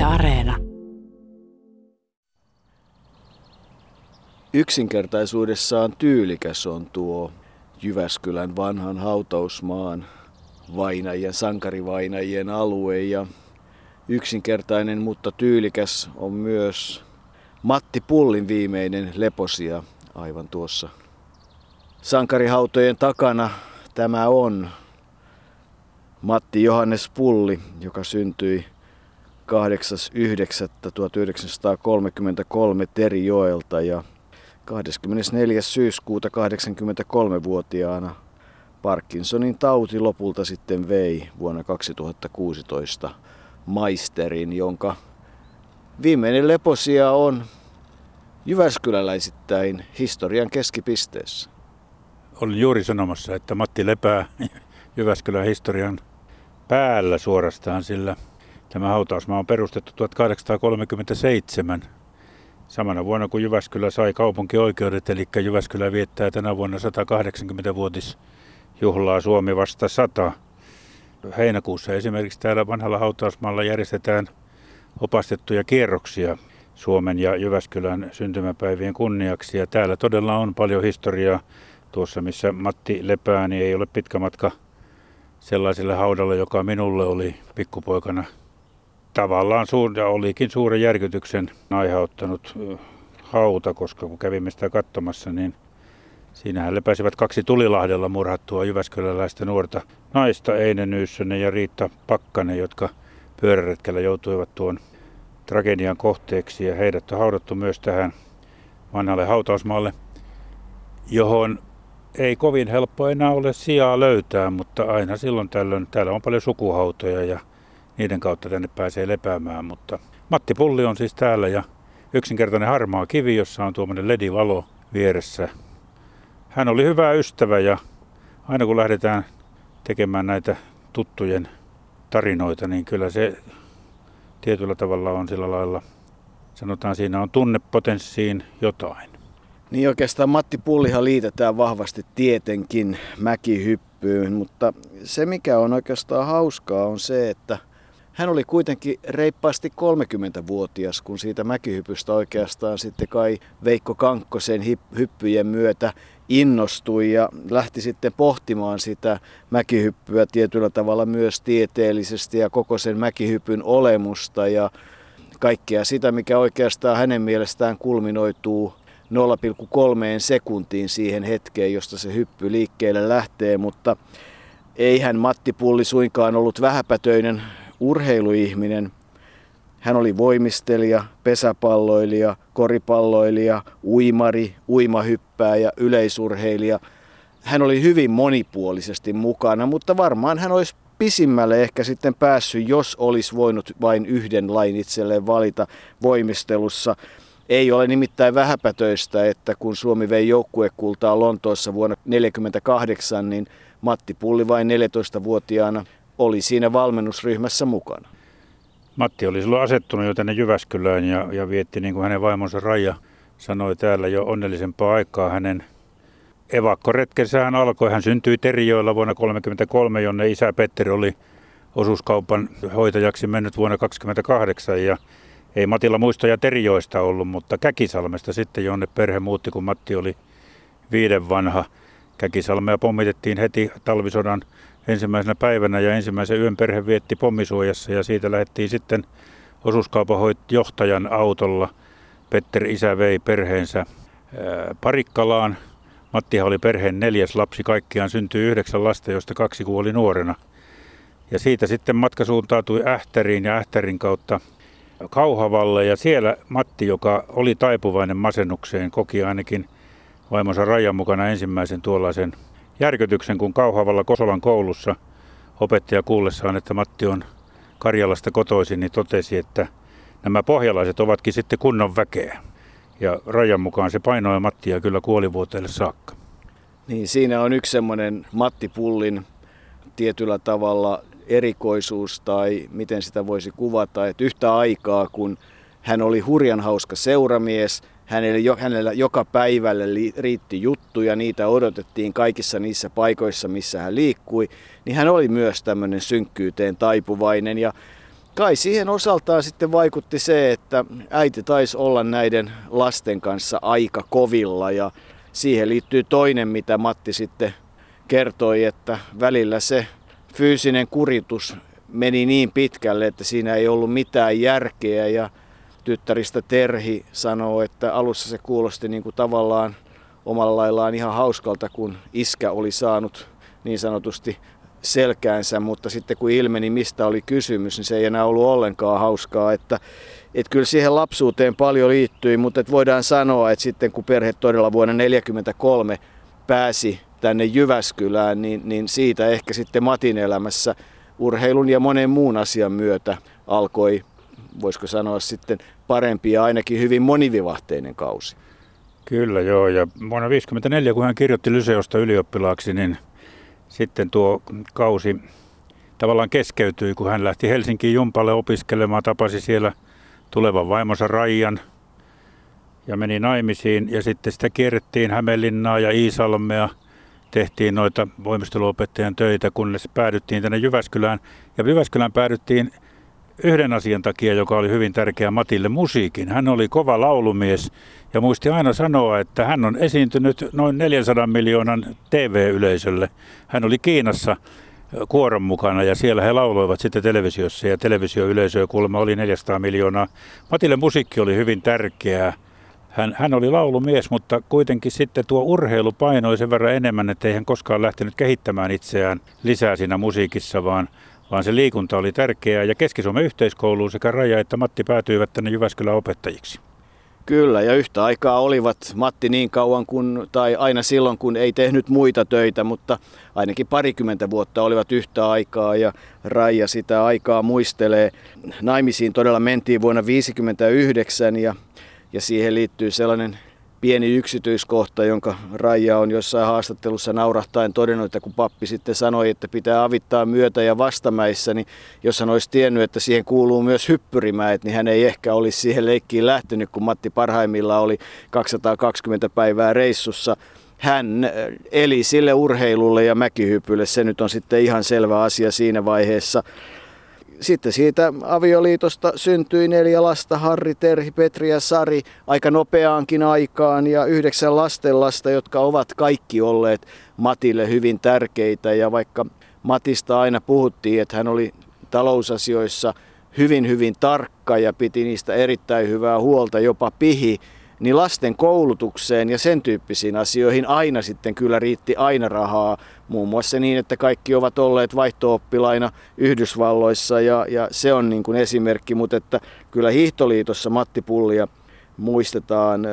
Yle Areena. Yksinkertaisuudessaan tyylikäs on tuo Jyväskylän vanhan hautausmaan vainajien, sankarivainajien alue ja yksinkertainen, mutta tyylikäs on myös Matti Pullin viimeinen leposia aivan tuossa sankarihautojen takana. Tämä on Matti Johannes Pulli, joka syntyi 8.9.1933 Terijoelta ja 24. syyskuuta 83-vuotiaana Parkinsonin tauti lopulta sitten vei vuonna 2016 maisterin, jonka viimeinen leposia on Jyväskyläläisittäin historian keskipisteessä. Olin juuri sanomassa, että Matti lepää Jyväskylän historian päällä suorastaan, sillä tämä hautausmaa on perustettu 1837 samana vuonna kun Jyväskylä sai kaupunkioikeudet, eli Jyväskylä viettää tänä vuonna 180-vuotisjuhlaa Suomi vasta 100. Heinäkuussa esimerkiksi täällä vanhalla hautausmaalla järjestetään opastettuja kierroksia Suomen ja Jyväskylän syntymäpäivien kunniaksi. Ja täällä todella on paljon historiaa. Tuossa missä Matti lepää, niin ei ole pitkä matka sellaiselle haudalle, joka minulle oli pikkupoikana tavallaan suur, olikin suuren järkytyksen aiheuttanut hauta, koska kun kävimme sitä katsomassa, niin siinähän lepäsivät kaksi Tulilahdella murhattua Jyväskyläläistä nuorta naista, Einen Nyyssönen ja Riitta Pakkanen, jotka pyöräretkellä joutuivat tuon tragedian kohteeksi. Ja heidät on haudattu myös tähän vanhalle hautausmaalle, johon ei kovin helppo enää ole sijaa löytää, mutta aina silloin tällöin täällä on paljon sukuhautoja ja niiden kautta tänne pääsee lepäämään. Mutta Matti Pulli on siis täällä ja yksinkertainen harmaa kivi, jossa on tuommoinen ledivalo vieressä. Hän oli hyvä ystävä ja aina kun lähdetään tekemään näitä tuttujen tarinoita, niin kyllä se tietyllä tavalla on sillä lailla, sanotaan siinä on tunnepotenssiin jotain. Niin oikeastaan Matti Pullihan liitetään vahvasti tietenkin mäkihyppyyn, mutta se mikä on oikeastaan hauskaa on se, että hän oli kuitenkin reippaasti 30-vuotias, kun siitä mäkihypystä oikeastaan sitten kai Veikko Kankkosen hyppyjen myötä innostui ja lähti sitten pohtimaan sitä mäkihyppyä tietyllä tavalla myös tieteellisesti ja koko sen mäkihypyn olemusta ja kaikkea sitä, mikä oikeastaan hänen mielestään kulminoituu 0,3 sekuntiin siihen hetkeen, josta se hyppy liikkeelle lähtee, mutta eihän Matti Pulli suinkaan ollut vähäpätöinen urheiluihminen. Hän oli voimistelija, pesäpalloilija, koripalloilija, uimari, uimahyppääjä, yleisurheilija. Hän oli hyvin monipuolisesti mukana, mutta varmaan hän olisi pisimmälle ehkä sitten päässyt, jos olisi voinut vain yhden lain itselleen valita voimistelussa. Ei ole nimittäin vähäpätöistä, että kun Suomi vei joukkuekultaa Lontoossa vuonna 1948, niin Matti Pulli vain 14-vuotiaana oli siinä valmennusryhmässä mukana. Matti oli silloin asettunut jo tänne Jyväskylään ja, ja vietti niin kuin hänen vaimonsa Raija sanoi täällä jo onnellisempaa aikaa hänen evakkoretkensä alkoi. Hän syntyi Terijoilla vuonna 1933, jonne isä Petteri oli osuuskaupan hoitajaksi mennyt vuonna 1928 ja ei Matilla muistoja Terijoista ollut, mutta Käkisalmesta sitten, jonne perhe muutti, kun Matti oli viiden vanha. Käkisalmea pommitettiin heti talvisodan ensimmäisenä päivänä ja ensimmäisen yön perhe vietti pommisuojassa ja siitä lähdettiin sitten osuuskaupan johtajan autolla. Petteri isä vei perheensä Parikkalaan. Mattihan oli perheen neljäs lapsi, kaikkiaan syntyi yhdeksän lasta, joista kaksi kuoli nuorena. Ja siitä sitten matka suuntautui Ähtäriin ja Ähtärin kautta Kauhavalle ja siellä Matti, joka oli taipuvainen masennukseen, koki ainakin vaimonsa Rajan mukana ensimmäisen tuollaisen järkytyksen, kun Kauhavalla Kosolan koulussa opettaja kuullessaan, että Matti on Karjalasta kotoisin, niin totesi, että nämä pohjalaiset ovatkin sitten kunnon väkeä. Ja Rajan mukaan se painoi Mattia kyllä kuolivuoteelle saakka. Niin, siinä on yksi semmoinen Matti Pullin tietyllä tavalla erikoisuus tai miten sitä voisi kuvata, että yhtä aikaa kun hän oli hurjan hauska seuramies, hänellä, hänellä joka päivälle riitti juttuja, niitä odotettiin kaikissa niissä paikoissa, missä hän liikkui, niin hän oli myös tämmöinen synkkyyteen taipuvainen. Ja kai siihen osaltaan sitten vaikutti se, että äiti taisi olla näiden lasten kanssa aika kovilla. Ja siihen liittyy toinen, mitä Matti sitten kertoi, että välillä se fyysinen kuritus meni niin pitkälle, että siinä ei ollut mitään järkeä. Ja tyttäristä Terhi sanoo, että alussa se kuulosti niin kuin tavallaan omalla laillaan ihan hauskalta, kun iskä oli saanut niin sanotusti selkäänsä, mutta sitten kun ilmeni mistä oli kysymys, niin se ei enää ollut ollenkaan hauskaa, että että kyllä siihen lapsuuteen paljon liittyi, mutta että voidaan sanoa, että sitten kun perhe todella vuonna 1943 pääsi tänne Jyväskylään, niin, niin siitä ehkä sitten Matin elämässä urheilun ja monen muun asian myötä alkoi, voisiko sanoa sitten parempi ja ainakin hyvin monivivahteinen kausi. Kyllä joo, ja vuonna 1954 kun hän kirjoitti Lyseosta ylioppilaaksi, niin sitten tuo kausi tavallaan keskeytyi, kun hän lähti Helsinkiin Jumpalle opiskelemaan, tapasi siellä tulevan vaimonsa Rajan ja meni naimisiin ja sitten sitä kierrettiin Hämeenlinnaa ja Iisalmea, tehtiin noita voimisteluopettajan töitä, kunnes päädyttiin tänne Jyväskylään ja Jyväskylään päädyttiin yhden asian takia, joka oli hyvin tärkeä Matille musiikin. Hän oli kova laulumies ja muisti aina sanoa, että hän on esiintynyt noin 400 miljoonan TV-yleisölle. Hän oli Kiinassa kuoron mukana ja siellä he lauloivat sitten televisiossa ja televisioyleisöä kuulemma oli 400 miljoonaa. Matille musiikki oli hyvin tärkeää. Hän, hän oli laulumies, mutta kuitenkin sitten tuo urheilu painoi sen verran enemmän, että ei hän koskaan lähtenyt kehittämään itseään lisää siinä musiikissa, vaan vaan se liikunta oli tärkeää. Ja Keski-Suomen yhteiskouluun sekä Raja että Matti päätyivät tänne Jyväskylän opettajiksi. Kyllä, ja yhtä aikaa olivat Matti niin kauan kuin, tai aina silloin kun ei tehnyt muita töitä, mutta ainakin parikymmentä vuotta olivat yhtä aikaa ja Raija sitä aikaa muistelee. Naimisiin todella mentiin vuonna 1959 ja, ja siihen liittyy sellainen pieni yksityiskohta, jonka Raija on jossain haastattelussa naurahtaen todennut, että kun pappi sitten sanoi, että pitää avittaa myötä ja vastamäissä, niin jos hän olisi tiennyt, että siihen kuuluu myös hyppyrimäet, niin hän ei ehkä olisi siihen leikkiin lähtenyt, kun Matti parhaimmillaan oli 220 päivää reissussa. Hän äh, eli sille urheilulle ja mäkihypylle, se nyt on sitten ihan selvä asia siinä vaiheessa sitten siitä avioliitosta syntyi neljä lasta, Harri, Terhi, Petri ja Sari, aika nopeaankin aikaan ja yhdeksän lastenlasta, jotka ovat kaikki olleet Matille hyvin tärkeitä. Ja vaikka Matista aina puhuttiin, että hän oli talousasioissa hyvin hyvin tarkka ja piti niistä erittäin hyvää huolta, jopa pihi, niin lasten koulutukseen ja sen tyyppisiin asioihin aina sitten kyllä riitti aina rahaa. Muun muassa niin, että kaikki ovat olleet vaihtooppilaina Yhdysvalloissa ja, ja se on niin kuin esimerkki, mutta että kyllä Hiihtoliitossa Matti Pullia muistetaan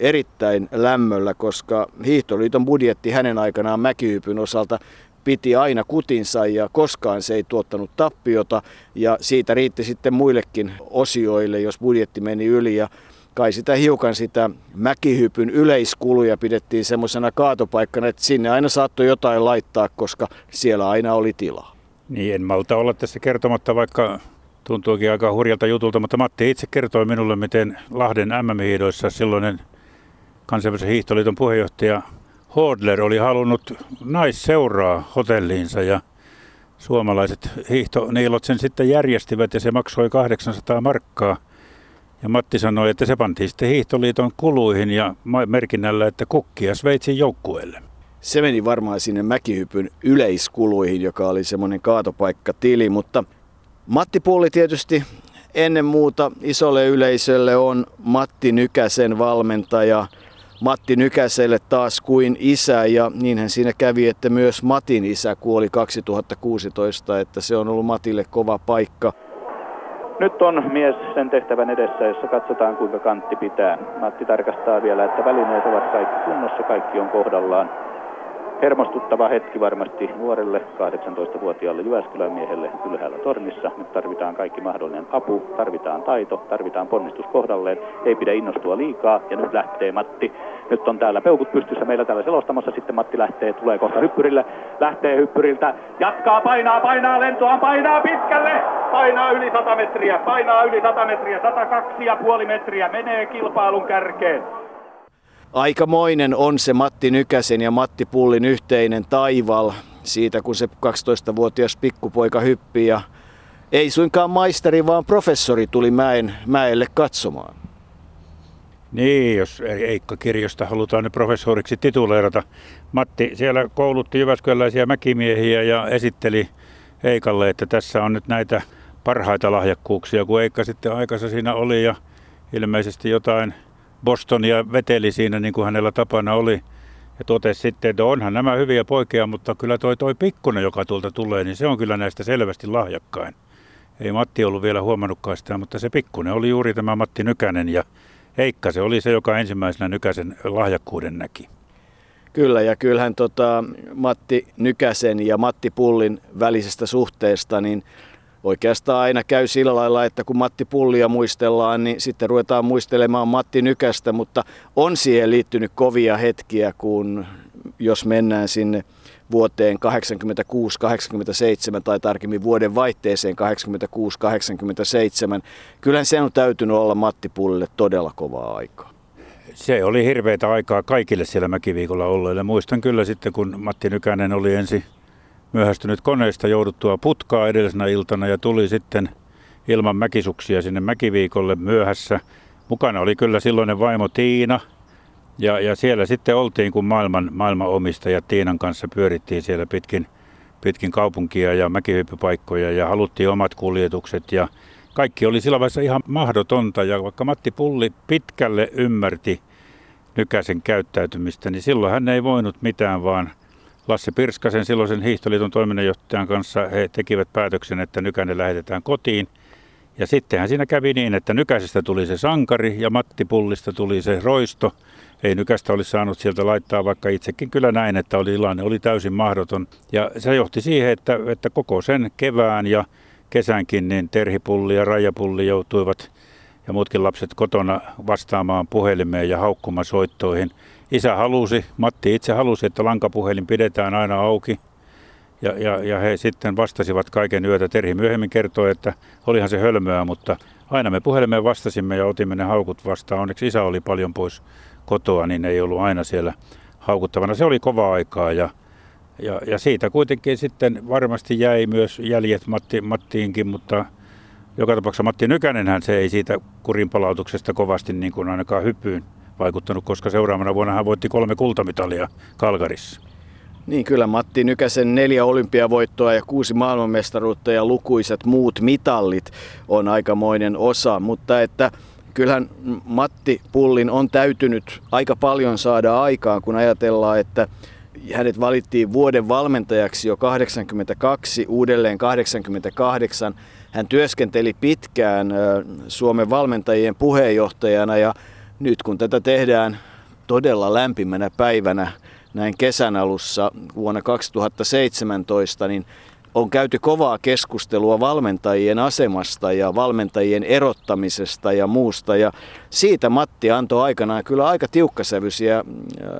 erittäin lämmöllä, koska Hiihtoliiton budjetti hänen aikanaan mäkihypyn osalta piti aina kutinsa ja koskaan se ei tuottanut tappiota ja siitä riitti sitten muillekin osioille, jos budjetti meni yli ja kai sitä hiukan sitä mäkihypyn yleiskuluja pidettiin semmoisena kaatopaikkana, että sinne aina saattoi jotain laittaa, koska siellä aina oli tilaa. Niin, en malta olla tässä kertomatta, vaikka tuntuukin aika hurjalta jutulta, mutta Matti itse kertoi minulle, miten Lahden MM-hiidoissa silloinen kansainvälisen hiihtoliiton puheenjohtaja Hodler oli halunnut naisseuraa hotelliinsa ja suomalaiset hiihtoniilot sen sitten järjestivät ja se maksoi 800 markkaa – ja Matti sanoi, että se pantiin sitten Hiihtoliiton kuluihin ja merkinnällä, että kukkia Sveitsin joukkueelle. Se meni varmaan sinne mäkihypyn yleiskuluihin, joka oli semmoinen kaatopaikka-tili, mutta Matti Pulli tietysti ennen muuta isolle yleisölle on Matti Nykäsen valmentaja. Matti Nykäselle taas kuin isä ja niinhän siinä kävi, että myös Matin isä kuoli 2016, että se on ollut Matille kova paikka. Nyt on mies sen tehtävän edessä, jossa katsotaan kuinka kantti pitää. Matti tarkastaa vielä, että välineet ovat kaikki kunnossa, kaikki on kohdallaan hermostuttava hetki varmasti nuorelle 18-vuotiaalle Jyväskylän miehelle ylhäällä tornissa. Nyt tarvitaan kaikki mahdollinen apu, tarvitaan taito, tarvitaan ponnistus kohdalleen. Ei pidä innostua liikaa ja nyt lähtee Matti. Nyt on täällä peukut pystyssä meillä täällä selostamassa. Sitten Matti lähtee, tulee kohta hyppyrille, lähtee hyppyriltä, jatkaa, painaa, painaa lentoa, painaa pitkälle, painaa yli 100 metriä, painaa yli 100 metriä, 102,5 metriä, menee kilpailun kärkeen. Aikamoinen on se Matti Nykäsen ja Matti Pullin yhteinen taival siitä, kun se 12-vuotias pikkupoika hyppii ja ei suinkaan maisteri, vaan professori tuli mäen, mäelle katsomaan. Niin, jos Eikka Kirjosta halutaan professoriksi tituleerata. Matti siellä koulutti Jyväskyläisiä mäkimiehiä ja esitteli Eikalle, että tässä on nyt näitä parhaita lahjakkuuksia, kun Eikka sitten aikansa siinä oli ja ilmeisesti jotain Bostonia veteli siinä niin kuin hänellä tapana oli. Ja totesi sitten, että onhan nämä hyviä poikia, mutta kyllä toi, toi pikkunen, joka tuolta tulee, niin se on kyllä näistä selvästi lahjakkain. Ei Matti ollut vielä huomannutkaan sitä, mutta se pikkunen oli juuri tämä Matti Nykänen ja Heikka se oli se, joka ensimmäisenä Nykäsen lahjakkuuden näki. Kyllä, ja kyllähän tota, Matti Nykäsen ja Matti Pullin välisestä suhteesta, niin oikeastaan aina käy sillä lailla, että kun Matti Pullia muistellaan, niin sitten ruvetaan muistelemaan Matti Nykästä, mutta on siihen liittynyt kovia hetkiä, kun jos mennään sinne vuoteen 86-87 tai tarkemmin vuoden vaihteeseen 86-87. Kyllähän se on täytynyt olla Matti Pullille todella kovaa aikaa. Se oli hirveitä aikaa kaikille siellä mäkiviikolla olleille. Muistan kyllä sitten, kun Matti Nykänen oli ensi myöhästynyt koneista jouduttua putkaa edellisenä iltana ja tuli sitten ilman mäkisuksia sinne mäkiviikolle myöhässä. Mukana oli kyllä silloinen vaimo Tiina, ja, ja siellä sitten oltiin, kun maailman, maailman omistajat Tiinan kanssa pyörittiin siellä pitkin, pitkin kaupunkia ja mäkihyppypaikkoja ja haluttiin omat kuljetukset ja kaikki oli sillä vaiheessa ihan mahdotonta ja vaikka Matti Pulli pitkälle ymmärti Nykäsen käyttäytymistä, niin silloin hän ei voinut mitään, vaan Lasse Pirskasen silloisen hiihtoliiton toiminnanjohtajan kanssa he tekivät päätöksen, että Nykänen lähetetään kotiin. Ja sittenhän siinä kävi niin, että Nykäisestä tuli se sankari ja Matti Pullista tuli se roisto ei nykästä olisi saanut sieltä laittaa, vaikka itsekin kyllä näin, että oli tilanne oli täysin mahdoton. Ja se johti siihen, että, että koko sen kevään ja kesänkin niin Terhipulli ja Rajapulli joutuivat ja muutkin lapset kotona vastaamaan puhelimeen ja haukkumaan soittoihin. Isä halusi, Matti itse halusi, että lankapuhelin pidetään aina auki. Ja, ja, ja he sitten vastasivat kaiken yötä. Terhi myöhemmin kertoi, että olihan se hölmöä, mutta aina me puhelimeen vastasimme ja otimme ne haukut vastaan. Onneksi isä oli paljon pois kotoa, niin ei ollut aina siellä haukuttavana. Se oli kova aikaa ja, ja, ja siitä kuitenkin sitten varmasti jäi myös jäljet Matti, Mattiinkin, mutta joka tapauksessa Matti Nykänenhän se ei siitä kurinpalautuksesta kovasti niin kuin ainakaan hyppyyn vaikuttanut, koska seuraavana vuonna hän voitti kolme kultamitalia Kalkarissa. Niin kyllä Matti Nykäsen neljä olympiavoittoa ja kuusi maailmanmestaruutta ja lukuisat muut mitallit on aikamoinen osa, mutta että kyllähän Matti Pullin on täytynyt aika paljon saada aikaan, kun ajatellaan, että hänet valittiin vuoden valmentajaksi jo 82, uudelleen 88. Hän työskenteli pitkään Suomen valmentajien puheenjohtajana ja nyt kun tätä tehdään todella lämpimänä päivänä näin kesän alussa vuonna 2017, niin on käyty kovaa keskustelua valmentajien asemasta ja valmentajien erottamisesta ja muusta. Ja siitä Matti antoi aikanaan kyllä aika tiukkasävyisiä äh,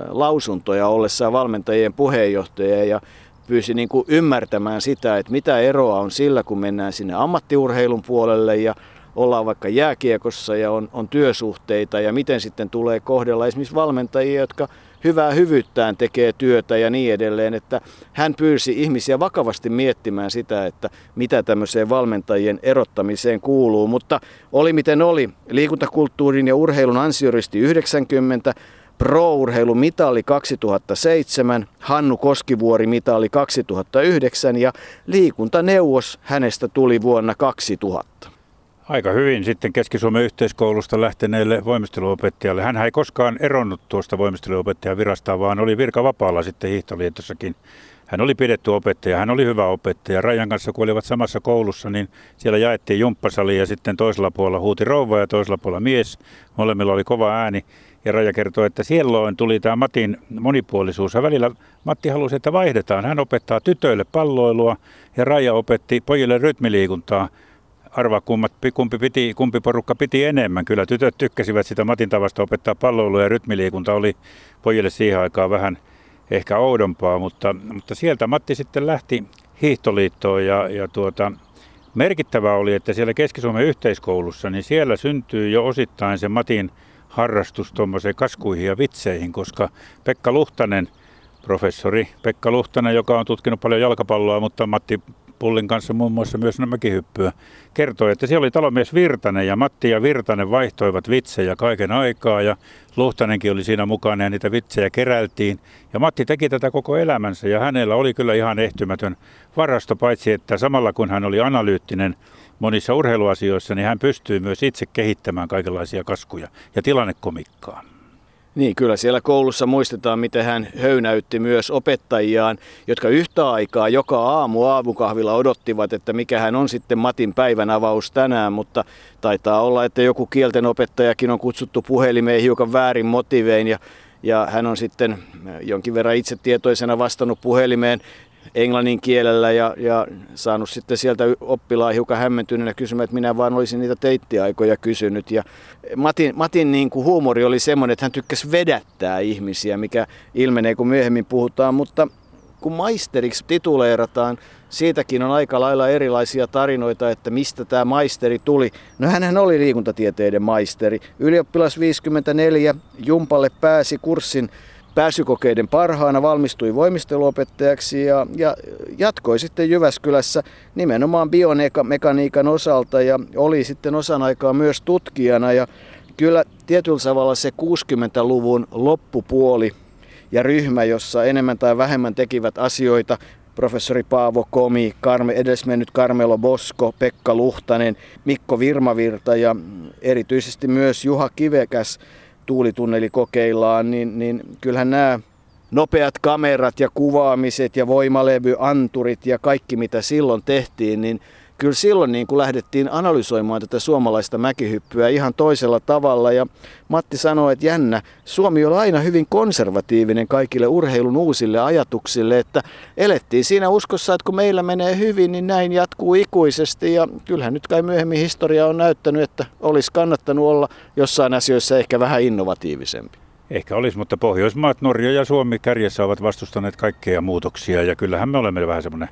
lausuntoja ollessaan valmentajien puheenjohtaja ja pyysi niin kuin ymmärtämään sitä, että mitä eroa on sillä, kun mennään sinne ammattiurheilun puolelle ja ollaan vaikka jääkiekossa ja on, on työsuhteita ja miten sitten tulee kohdella esimerkiksi valmentajia, jotka hyvää hyvyyttään tekee työtä ja niin edelleen, että hän pyysi ihmisiä vakavasti miettimään sitä, että mitä tämmöiseen valmentajien erottamiseen kuuluu, mutta oli miten oli, liikuntakulttuurin ja urheilun ansioristi 90, Pro-urheilun mitali 2007, Hannu Koskivuori mitali 2009 ja liikuntaneuvos hänestä tuli vuonna 2000 aika hyvin sitten Keski-Suomen yhteiskoulusta lähteneelle voimisteluopettajalle. Hän ei koskaan eronnut tuosta voimisteluopettajan virasta, vaan oli virkavapaalla sitten hiihtoliitossakin. Hän oli pidetty opettaja, hän oli hyvä opettaja. Rajan kanssa, kun olivat samassa koulussa, niin siellä jaettiin jumppasali ja sitten toisella puolella huuti rouva ja toisella puolella mies. Molemmilla oli kova ääni. Ja Raja kertoi, että silloin tuli tämä Matin monipuolisuus. Ja välillä Matti halusi, että vaihdetaan. Hän opettaa tytöille palloilua ja Raja opetti pojille rytmiliikuntaa arvaa kumpi, kumpi, piti, kumpi porukka piti enemmän. Kyllä tytöt tykkäsivät sitä Matin tavasta opettaa palloilua ja rytmiliikunta oli pojille siihen aikaan vähän ehkä oudompaa, mutta, mutta sieltä Matti sitten lähti hiihtoliittoon ja, ja tuota, merkittävää oli, että siellä Keski-Suomen yhteiskoulussa, niin siellä syntyy jo osittain se Matin harrastus tuommoiseen kaskuihin ja vitseihin, koska Pekka Luhtanen, professori Pekka Luhtanen, joka on tutkinut paljon jalkapalloa, mutta Matti Pullin kanssa muun muassa myös mäkihyppyä, kertoi, että siellä oli talomies Virtanen ja Matti ja Virtanen vaihtoivat vitsejä kaiken aikaa ja Luhtanenkin oli siinä mukana ja niitä vitsejä keräiltiin. Ja Matti teki tätä koko elämänsä ja hänellä oli kyllä ihan ehtymätön varasto, paitsi että samalla kun hän oli analyyttinen monissa urheiluasioissa, niin hän pystyy myös itse kehittämään kaikenlaisia kaskuja ja tilannekomikkaa. Niin, kyllä siellä koulussa muistetaan, miten hän höynäytti myös opettajiaan, jotka yhtä aikaa joka aamu aamukahvilla odottivat, että mikä hän on sitten Matin päivän avaus tänään, mutta taitaa olla, että joku kielten opettajakin on kutsuttu puhelimeen hiukan väärin motivein ja ja hän on sitten jonkin verran itse tietoisena vastannut puhelimeen englannin kielellä ja, ja saanut sitten sieltä oppilaan hiukan hämmentyneenä kysymään, että minä vaan olisin niitä teittiaikoja kysynyt. Ja Matin, Matin niin kuin huumori oli semmoinen, että hän tykkäsi vedättää ihmisiä, mikä ilmenee kun myöhemmin puhutaan, mutta kun maisteriksi tituleerataan, siitäkin on aika lailla erilaisia tarinoita, että mistä tämä maisteri tuli. No hän oli liikuntatieteiden maisteri. Ylioppilas 54 Jumpalle pääsi kurssin pääsykokeiden parhaana, valmistui voimisteluopettajaksi ja, ja jatkoi sitten Jyväskylässä nimenomaan biomekaniikan osalta ja oli sitten osan aikaa myös tutkijana. Ja kyllä tietyllä tavalla se 60-luvun loppupuoli ja ryhmä, jossa enemmän tai vähemmän tekivät asioita professori Paavo Komi, Karme, edesmennyt Karmelo Bosko, Pekka Luhtanen, Mikko Virmavirta ja erityisesti myös Juha Kivekäs tuulitunneli kokeillaan, niin, niin kyllähän nämä nopeat kamerat ja kuvaamiset ja voimalevyanturit ja kaikki mitä silloin tehtiin, niin kyllä silloin niin kuin lähdettiin analysoimaan tätä suomalaista mäkihyppyä ihan toisella tavalla. Ja Matti sanoi, että jännä, Suomi oli aina hyvin konservatiivinen kaikille urheilun uusille ajatuksille, että elettiin siinä uskossa, että kun meillä menee hyvin, niin näin jatkuu ikuisesti. Ja kyllähän nyt kai myöhemmin historia on näyttänyt, että olisi kannattanut olla jossain asioissa ehkä vähän innovatiivisempi. Ehkä olisi, mutta Pohjoismaat, Norja ja Suomi kärjessä ovat vastustaneet kaikkea muutoksia ja kyllähän me olemme vähän semmoinen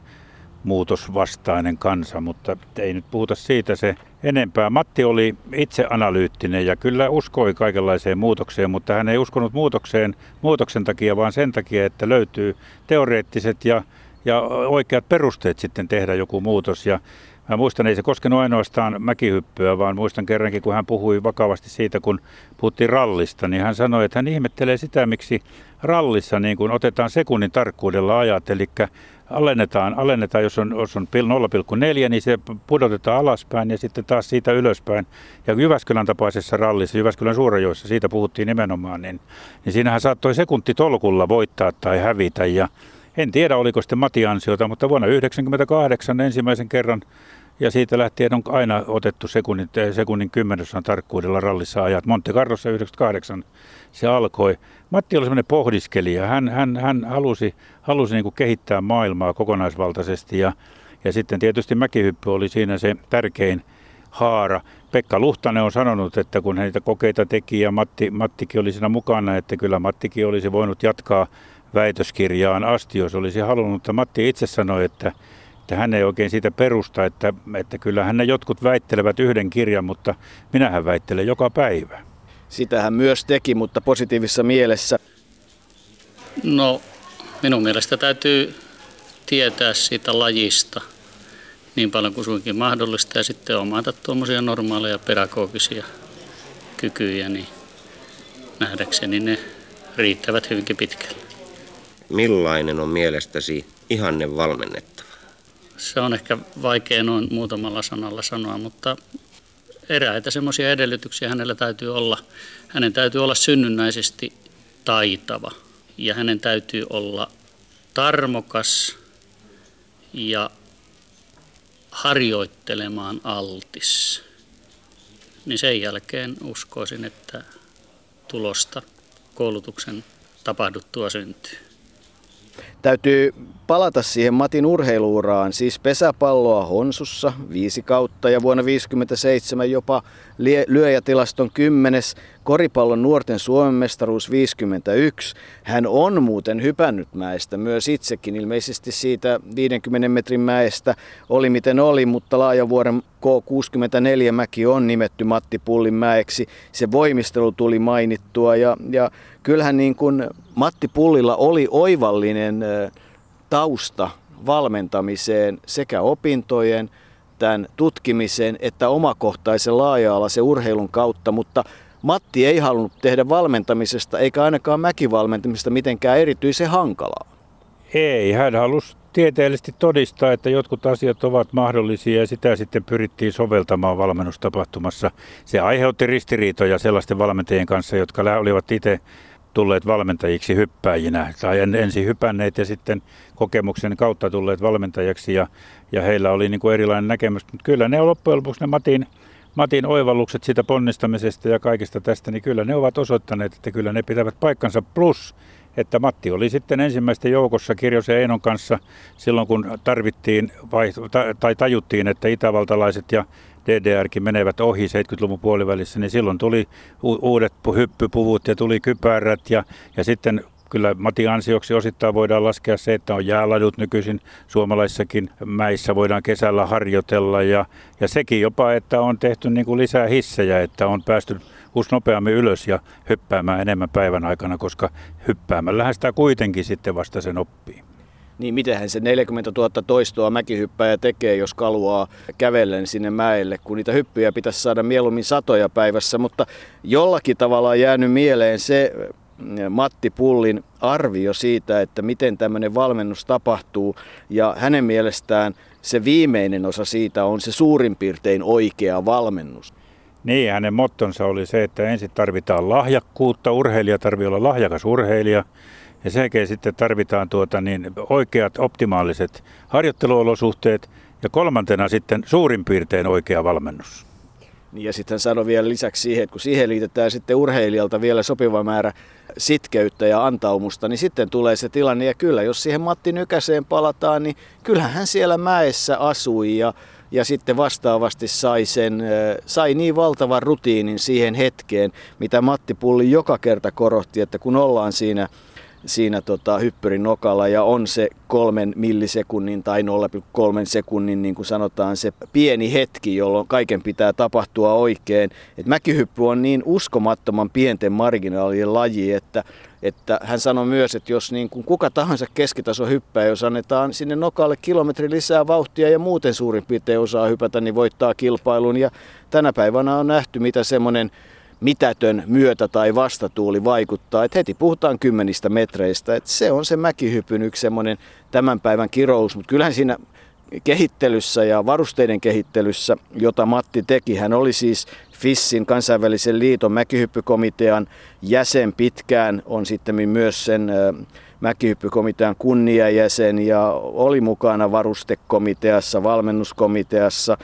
muutosvastainen kansa, mutta ei nyt puhuta siitä se enempää. Matti oli itse analyyttinen ja kyllä uskoi kaikenlaiseen muutokseen, mutta hän ei uskonut muutokseen muutoksen takia, vaan sen takia, että löytyy teoreettiset ja, ja oikeat perusteet sitten tehdä joku muutos. Ja Mä muistan, ei se koskenut ainoastaan mäkihyppyä, vaan muistan kerrankin, kun hän puhui vakavasti siitä, kun puhuttiin rallista, niin hän sanoi, että hän ihmettelee sitä, miksi rallissa niin kun otetaan sekunnin tarkkuudella ajat, eli alennetaan, alennetaan jos, on, jos on 0,4, niin se pudotetaan alaspäin ja sitten taas siitä ylöspäin. Ja Jyväskylän tapaisessa rallissa, Jyväskylän suurajoissa, siitä puhuttiin nimenomaan, niin, niin siinähän saattoi sekunti tolkulla voittaa tai hävitä. Ja en tiedä, oliko sitten Mati ansiota, mutta vuonna 1998 ensimmäisen kerran ja siitä lähtien on aina otettu sekunnin, sekunnin kymmenessä tarkkuudella rallissa ajat. Monte Carlossa 98 se alkoi. Matti oli semmoinen pohdiskelija. Hän, hän, hän halusi, halusi niin kehittää maailmaa kokonaisvaltaisesti ja, ja sitten tietysti mäkihyppy oli siinä se tärkein haara. Pekka Luhtanen on sanonut, että kun hän niitä kokeita teki ja Matti, Mattikin oli siinä mukana, että kyllä Mattikin olisi voinut jatkaa väitöskirjaan asti, jos olisi halunnut. Mutta Matti itse sanoi, että, että hän ei oikein siitä perusta, että, että kyllähän ne jotkut väittelevät yhden kirjan, mutta minähän väittelen joka päivä. Sitä hän myös teki, mutta positiivisessa mielessä. No, minun mielestä täytyy tietää siitä lajista niin paljon kuin suinkin mahdollista ja sitten omata tuommoisia normaaleja pedagogisia kykyjä, niin nähdäkseni ne riittävät hyvinkin pitkälle. Millainen on mielestäsi ihanne valmennettava? Se on ehkä vaikea noin muutamalla sanalla sanoa, mutta eräitä semmoisia edellytyksiä hänellä täytyy olla. Hänen täytyy olla synnynnäisesti taitava ja hänen täytyy olla tarmokas ja harjoittelemaan altis. Niin sen jälkeen uskoisin, että tulosta koulutuksen tapahduttua syntyy. Täytyy palata siihen Matin urheiluuraan, siis pesäpalloa Honsussa viisi kautta ja vuonna 1957 jopa lyöjätilaston kymmenes, koripallon nuorten Suomen mestaruus 51. Hän on muuten hypännyt mäestä myös itsekin, ilmeisesti siitä 50 metrin mäestä oli miten oli, mutta laajavuoren K64 mäki on nimetty Matti Pullin mäeksi. Se voimistelu tuli mainittua ja, ja kyllähän niin kuin Matti Pullilla oli oivallinen tausta valmentamiseen sekä opintojen, tämän tutkimiseen että omakohtaisen laaja-alaisen urheilun kautta, mutta Matti ei halunnut tehdä valmentamisesta eikä ainakaan mäkivalmentamisesta mitenkään erityisen hankalaa. Ei, hän halusi tieteellisesti todistaa, että jotkut asiat ovat mahdollisia ja sitä sitten pyrittiin soveltamaan valmennustapahtumassa. Se aiheutti ristiriitoja sellaisten valmentajien kanssa, jotka olivat itse tulleet valmentajiksi hyppäjinä tai ensin hypänneet ja sitten kokemuksen kautta tulleet valmentajaksi ja, ja heillä oli niin kuin erilainen näkemys. Mutta kyllä ne loppujen lopuksi ne Matin, Matin oivallukset siitä ponnistamisesta ja kaikesta tästä, niin kyllä ne ovat osoittaneet, että kyllä ne pitävät paikkansa. Plus että Matti oli sitten ensimmäisten joukossa Kirjosen Einon kanssa silloin, kun tarvittiin vai, tai tajuttiin, että itävaltalaiset ja DDRkin menevät ohi 70-luvun puolivälissä, niin silloin tuli uudet hyppypuvut ja tuli kypärät ja, ja sitten kyllä Mati ansioksi osittain voidaan laskea se, että on jääladut nykyisin suomalaisissakin mäissä, voidaan kesällä harjoitella ja, ja sekin jopa, että on tehty niin kuin lisää hissejä, että on päästy us nopeammin ylös ja hyppäämään enemmän päivän aikana, koska hyppäämällähän sitä kuitenkin sitten vasta sen oppii. Niin mitenhän se 40 000 toistoa mäkihyppäjä tekee, jos kaluaa kävellen sinne mäelle, kun niitä hyppyjä pitäisi saada mieluummin satoja päivässä, mutta jollakin tavalla on jäänyt mieleen se Matti Pullin arvio siitä, että miten tämmöinen valmennus tapahtuu. Ja hänen mielestään se viimeinen osa siitä on se suurin piirtein oikea valmennus. Niin, hänen mottonsa oli se, että ensin tarvitaan lahjakkuutta, urheilija tarvii olla lahjakas urheilija, ja sen jälkeen sitten tarvitaan tuota niin, oikeat optimaaliset harjoitteluolosuhteet, ja kolmantena sitten suurin piirtein oikea valmennus. Niin ja sitten hän sanoi vielä lisäksi siihen, että kun siihen liitetään sitten urheilijalta vielä sopiva määrä sitkeyttä ja antaumusta, niin sitten tulee se tilanne. Ja kyllä, jos siihen Matti Nykäseen palataan, niin kyllähän hän siellä mäessä asui ja ja sitten vastaavasti sai, sen, sai niin valtavan rutiinin siihen hetkeen, mitä Matti Pulli joka kerta korotti, että kun ollaan siinä siinä tota, hyppyrin nokalla ja on se kolmen millisekunnin tai 0,3 sekunnin, niin kuin sanotaan, se pieni hetki, jolloin kaiken pitää tapahtua oikein. Et mäkihyppy on niin uskomattoman pienten marginaalien laji, että, että hän sanoi myös, että jos niin kuin kuka tahansa keskitaso hyppää, jos annetaan sinne nokalle kilometri lisää vauhtia ja muuten suurin piirtein osaa hypätä, niin voittaa kilpailun. Ja tänä päivänä on nähty, mitä semmoinen mitätön myötä- tai vastatuuli vaikuttaa. Et heti puhutaan kymmenistä metreistä. Et se on se mäkihypyn yksi semmoinen tämän päivän kirous, mutta kyllähän siinä kehittelyssä ja varusteiden kehittelyssä, jota Matti teki. Hän oli siis FISSin kansainvälisen liiton mäkihyppykomitean jäsen pitkään, on sitten myös sen mäkihyppykomitean kunniajäsen ja oli mukana varustekomiteassa, valmennuskomiteassa,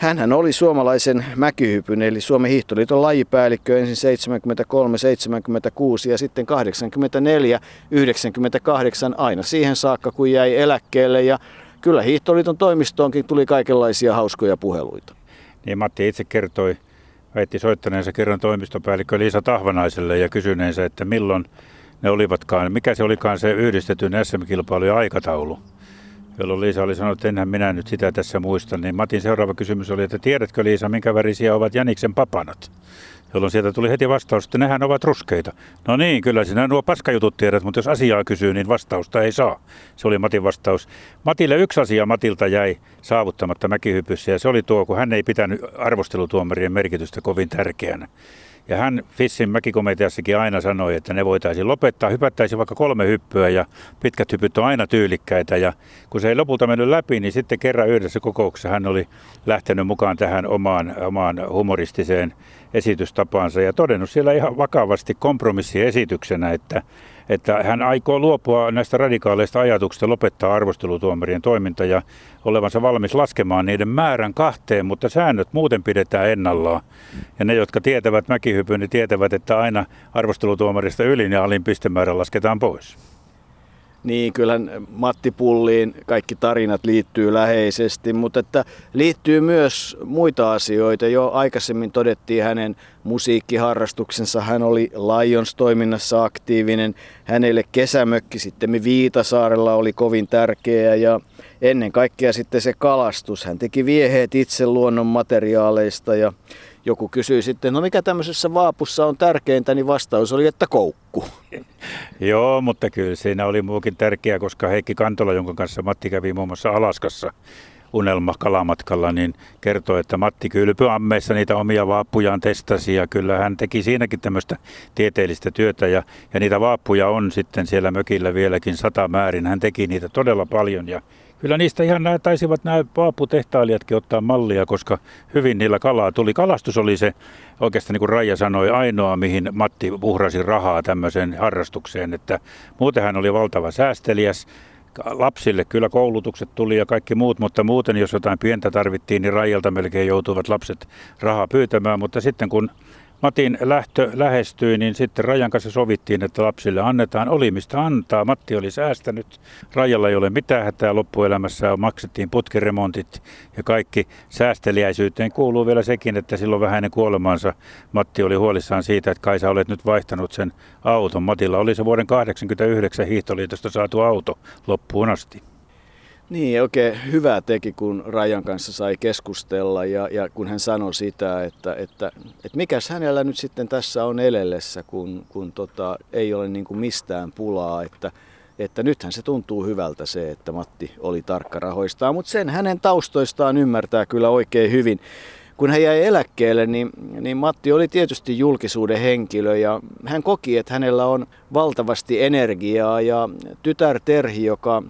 Hänhän oli suomalaisen mäkihypyn eli Suomen hiihtoliiton lajipäällikkö ensin 73-76 ja sitten 84-98 aina siihen saakka kun jäi eläkkeelle ja kyllä hiihtoliiton toimistoonkin tuli kaikenlaisia hauskoja puheluita. Niin Matti itse kertoi, väitti soittaneensa kerran toimistopäällikkö Liisa Tahvanaiselle ja kysyneensä, että milloin ne olivatkaan, mikä se olikaan se yhdistetyn SM-kilpailu ja aikataulu jolloin Liisa oli sanonut, että enhän minä nyt sitä tässä muista, niin Matin seuraava kysymys oli, että tiedätkö Liisa, minkä värisiä ovat Janiksen papanat? Jolloin sieltä tuli heti vastaus, että nehän ovat ruskeita. No niin, kyllä sinä nuo paskajutut tiedät, mutta jos asiaa kysyy, niin vastausta ei saa. Se oli Matin vastaus. Matille yksi asia Matilta jäi saavuttamatta mäkihypyssä ja se oli tuo, kun hän ei pitänyt arvostelutuomarien merkitystä kovin tärkeänä. Ja hän Fissin mäkikomiteassakin aina sanoi, että ne voitaisiin lopettaa, hypättäisiin vaikka kolme hyppyä ja pitkät hypyt on aina tyylikkäitä. Ja kun se ei lopulta mennyt läpi, niin sitten kerran yhdessä kokouksessa hän oli lähtenyt mukaan tähän omaan, omaan humoristiseen esitystapaansa ja todennut siellä ihan vakavasti kompromissiesityksenä, että että hän aikoo luopua näistä radikaaleista ajatuksista lopettaa arvostelutuomarien toiminta ja olevansa valmis laskemaan niiden määrän kahteen, mutta säännöt muuten pidetään ennallaan. Ja ne, jotka tietävät mäkihypyn, niin tietävät, että aina arvostelutuomarista ylin ja alin pistemäärä lasketaan pois. Niin, kyllä Matti Pulliin kaikki tarinat liittyy läheisesti, mutta että liittyy myös muita asioita. Jo aikaisemmin todettiin hänen musiikkiharrastuksensa. Hän oli Lions-toiminnassa aktiivinen. Hänelle kesämökki sitten Viitasaarella oli kovin tärkeä ja ennen kaikkea sitten se kalastus. Hän teki vieheet itse luonnon materiaaleista ja joku kysyi sitten, no mikä tämmöisessä vaapussa on tärkeintä, niin vastaus oli, että koukku. Joo, mutta kyllä siinä oli muukin tärkeää, koska Heikki Kantola, jonka kanssa Matti kävi muun muassa Alaskassa unelma kalamatkalla, niin kertoi, että Matti kylpyammeissa niitä omia vaappujaan testasi ja kyllä hän teki siinäkin tämmöistä tieteellistä työtä ja, ja niitä vaappuja on sitten siellä mökillä vieläkin sata määrin. Hän teki niitä todella paljon ja Kyllä niistä ihan nämä taisivat nämä vaaputehtailijatkin ottaa mallia, koska hyvin niillä kalaa tuli. Kalastus oli se oikeastaan niin kuin Raija sanoi ainoa, mihin Matti uhrasi rahaa tämmöiseen harrastukseen, että muuten hän oli valtava säästeliäs lapsille kyllä koulutukset tuli ja kaikki muut, mutta muuten jos jotain pientä tarvittiin, niin Raijalta melkein joutuivat lapset rahaa pyytämään, mutta sitten kun Matin lähtö lähestyi, niin sitten Rajan kanssa sovittiin, että lapsille annetaan oli mistä antaa. Matti oli säästänyt. Rajalla ei ole mitään hätää loppuelämässä. Maksettiin putkiremontit ja kaikki. Säästeliäisyyteen kuuluu vielä sekin, että silloin vähän ennen kuolemaansa Matti oli huolissaan siitä, että Kaisa olet nyt vaihtanut sen auton. Matilla oli se vuoden 1989 hiihtoliitosta saatu auto loppuun asti. Niin, oikein hyvää teki, kun Rajan kanssa sai keskustella ja, ja kun hän sanoi sitä, että, että, että mikäs hänellä nyt sitten tässä on elellessä, kun, kun tota, ei ole niin kuin mistään pulaa, että, että nythän se tuntuu hyvältä se, että Matti oli tarkka rahoistaan, mutta sen hänen taustoistaan ymmärtää kyllä oikein hyvin. Kun hän jäi eläkkeelle, niin, niin Matti oli tietysti julkisuuden henkilö ja hän koki, että hänellä on valtavasti energiaa ja tytär Terhi, joka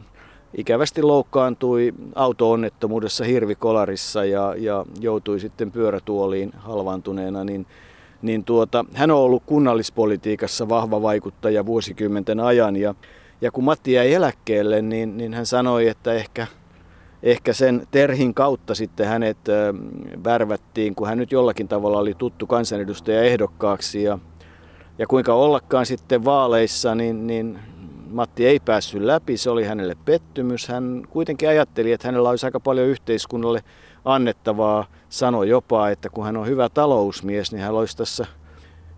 ikävästi loukkaantui auto-onnettomuudessa hirvikolarissa ja, ja joutui sitten pyörätuoliin halvaantuneena, niin, niin tuota, hän on ollut kunnallispolitiikassa vahva vaikuttaja vuosikymmenten ajan ja, ja kun Matti jäi eläkkeelle, niin, niin hän sanoi, että ehkä, ehkä sen Terhin kautta sitten hänet värvättiin, kun hän nyt jollakin tavalla oli tuttu kansanedustaja ehdokkaaksi ja, ja kuinka ollakaan sitten vaaleissa, niin, niin Matti ei päässyt läpi, se oli hänelle pettymys. Hän kuitenkin ajatteli, että hänellä olisi aika paljon yhteiskunnalle annettavaa. Sanoi jopa, että kun hän on hyvä talousmies, niin hän olisi tässä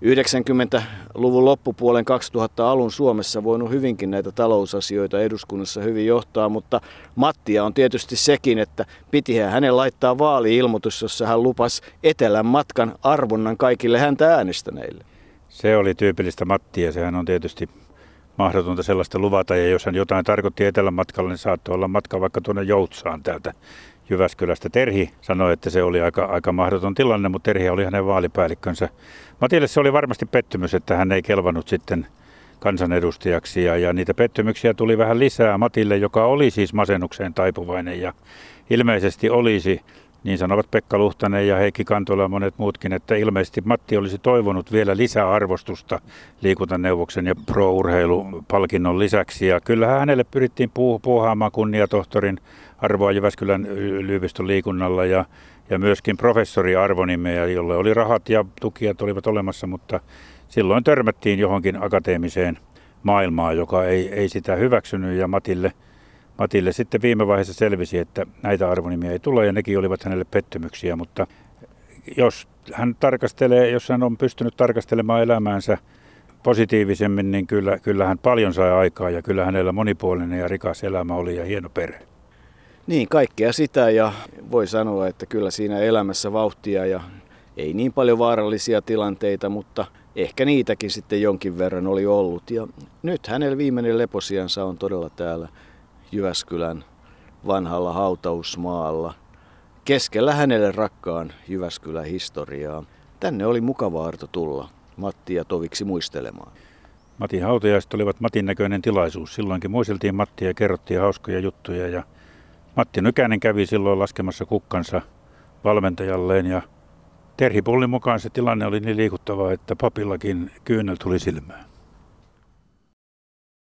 90-luvun loppupuolen 2000 alun Suomessa voinut hyvinkin näitä talousasioita eduskunnassa hyvin johtaa, mutta Mattia on tietysti sekin, että pitihän hänen laittaa vaali-ilmoitus, jossa hän lupasi etelän matkan arvonnan kaikille häntä äänestäneille. Se oli tyypillistä Mattia, sehän on tietysti mahdotonta sellaista luvata. Ja jos hän jotain tarkoitti etelän matkalla, niin saattoi olla matka vaikka tuonne Joutsaan täältä Jyväskylästä. Terhi sanoi, että se oli aika, aika mahdoton tilanne, mutta Terhi oli hänen vaalipäällikkönsä. Matille se oli varmasti pettymys, että hän ei kelvannut sitten kansanedustajaksi ja, ja niitä pettymyksiä tuli vähän lisää Matille, joka oli siis masennukseen taipuvainen ja ilmeisesti olisi niin sanovat Pekka Luhtanen ja Heikki Kantola ja monet muutkin, että ilmeisesti Matti olisi toivonut vielä lisää arvostusta liikuntaneuvoksen ja pro-urheilupalkinnon lisäksi. Ja kyllähän hänelle pyrittiin puuh- puuhaamaan kunniatohtorin arvoa Jyväskylän yliopiston liikunnalla ja, ja myöskin professori arvonimeä, jolle oli rahat ja tukijat olivat olemassa, mutta silloin törmättiin johonkin akateemiseen maailmaan, joka ei, ei sitä hyväksynyt ja Matille – Matille sitten viime vaiheessa selvisi, että näitä arvonimiä ei tule ja nekin olivat hänelle pettymyksiä, mutta jos hän tarkastelee, jos hän on pystynyt tarkastelemaan elämäänsä positiivisemmin, niin kyllä, kyllä hän paljon sai aikaa ja kyllä hänellä monipuolinen ja rikas elämä oli ja hieno perhe. Niin, kaikkea sitä ja voi sanoa, että kyllä siinä elämässä vauhtia ja ei niin paljon vaarallisia tilanteita, mutta ehkä niitäkin sitten jonkin verran oli ollut. Ja nyt hänellä viimeinen leposiansa on todella täällä Jyväskylän vanhalla hautausmaalla. Keskellä hänelle rakkaan Jyväskylän historiaa. Tänne oli mukava Arto tulla Matti ja Toviksi muistelemaan. Matin hautajaiset olivat Matin näköinen tilaisuus. Silloinkin muisteltiin Mattia ja kerrottiin hauskoja juttuja. Ja Matti Nykänen kävi silloin laskemassa kukkansa valmentajalleen ja Terhi Pullin mukaan se tilanne oli niin liikuttava, että papillakin kyynel tuli silmään.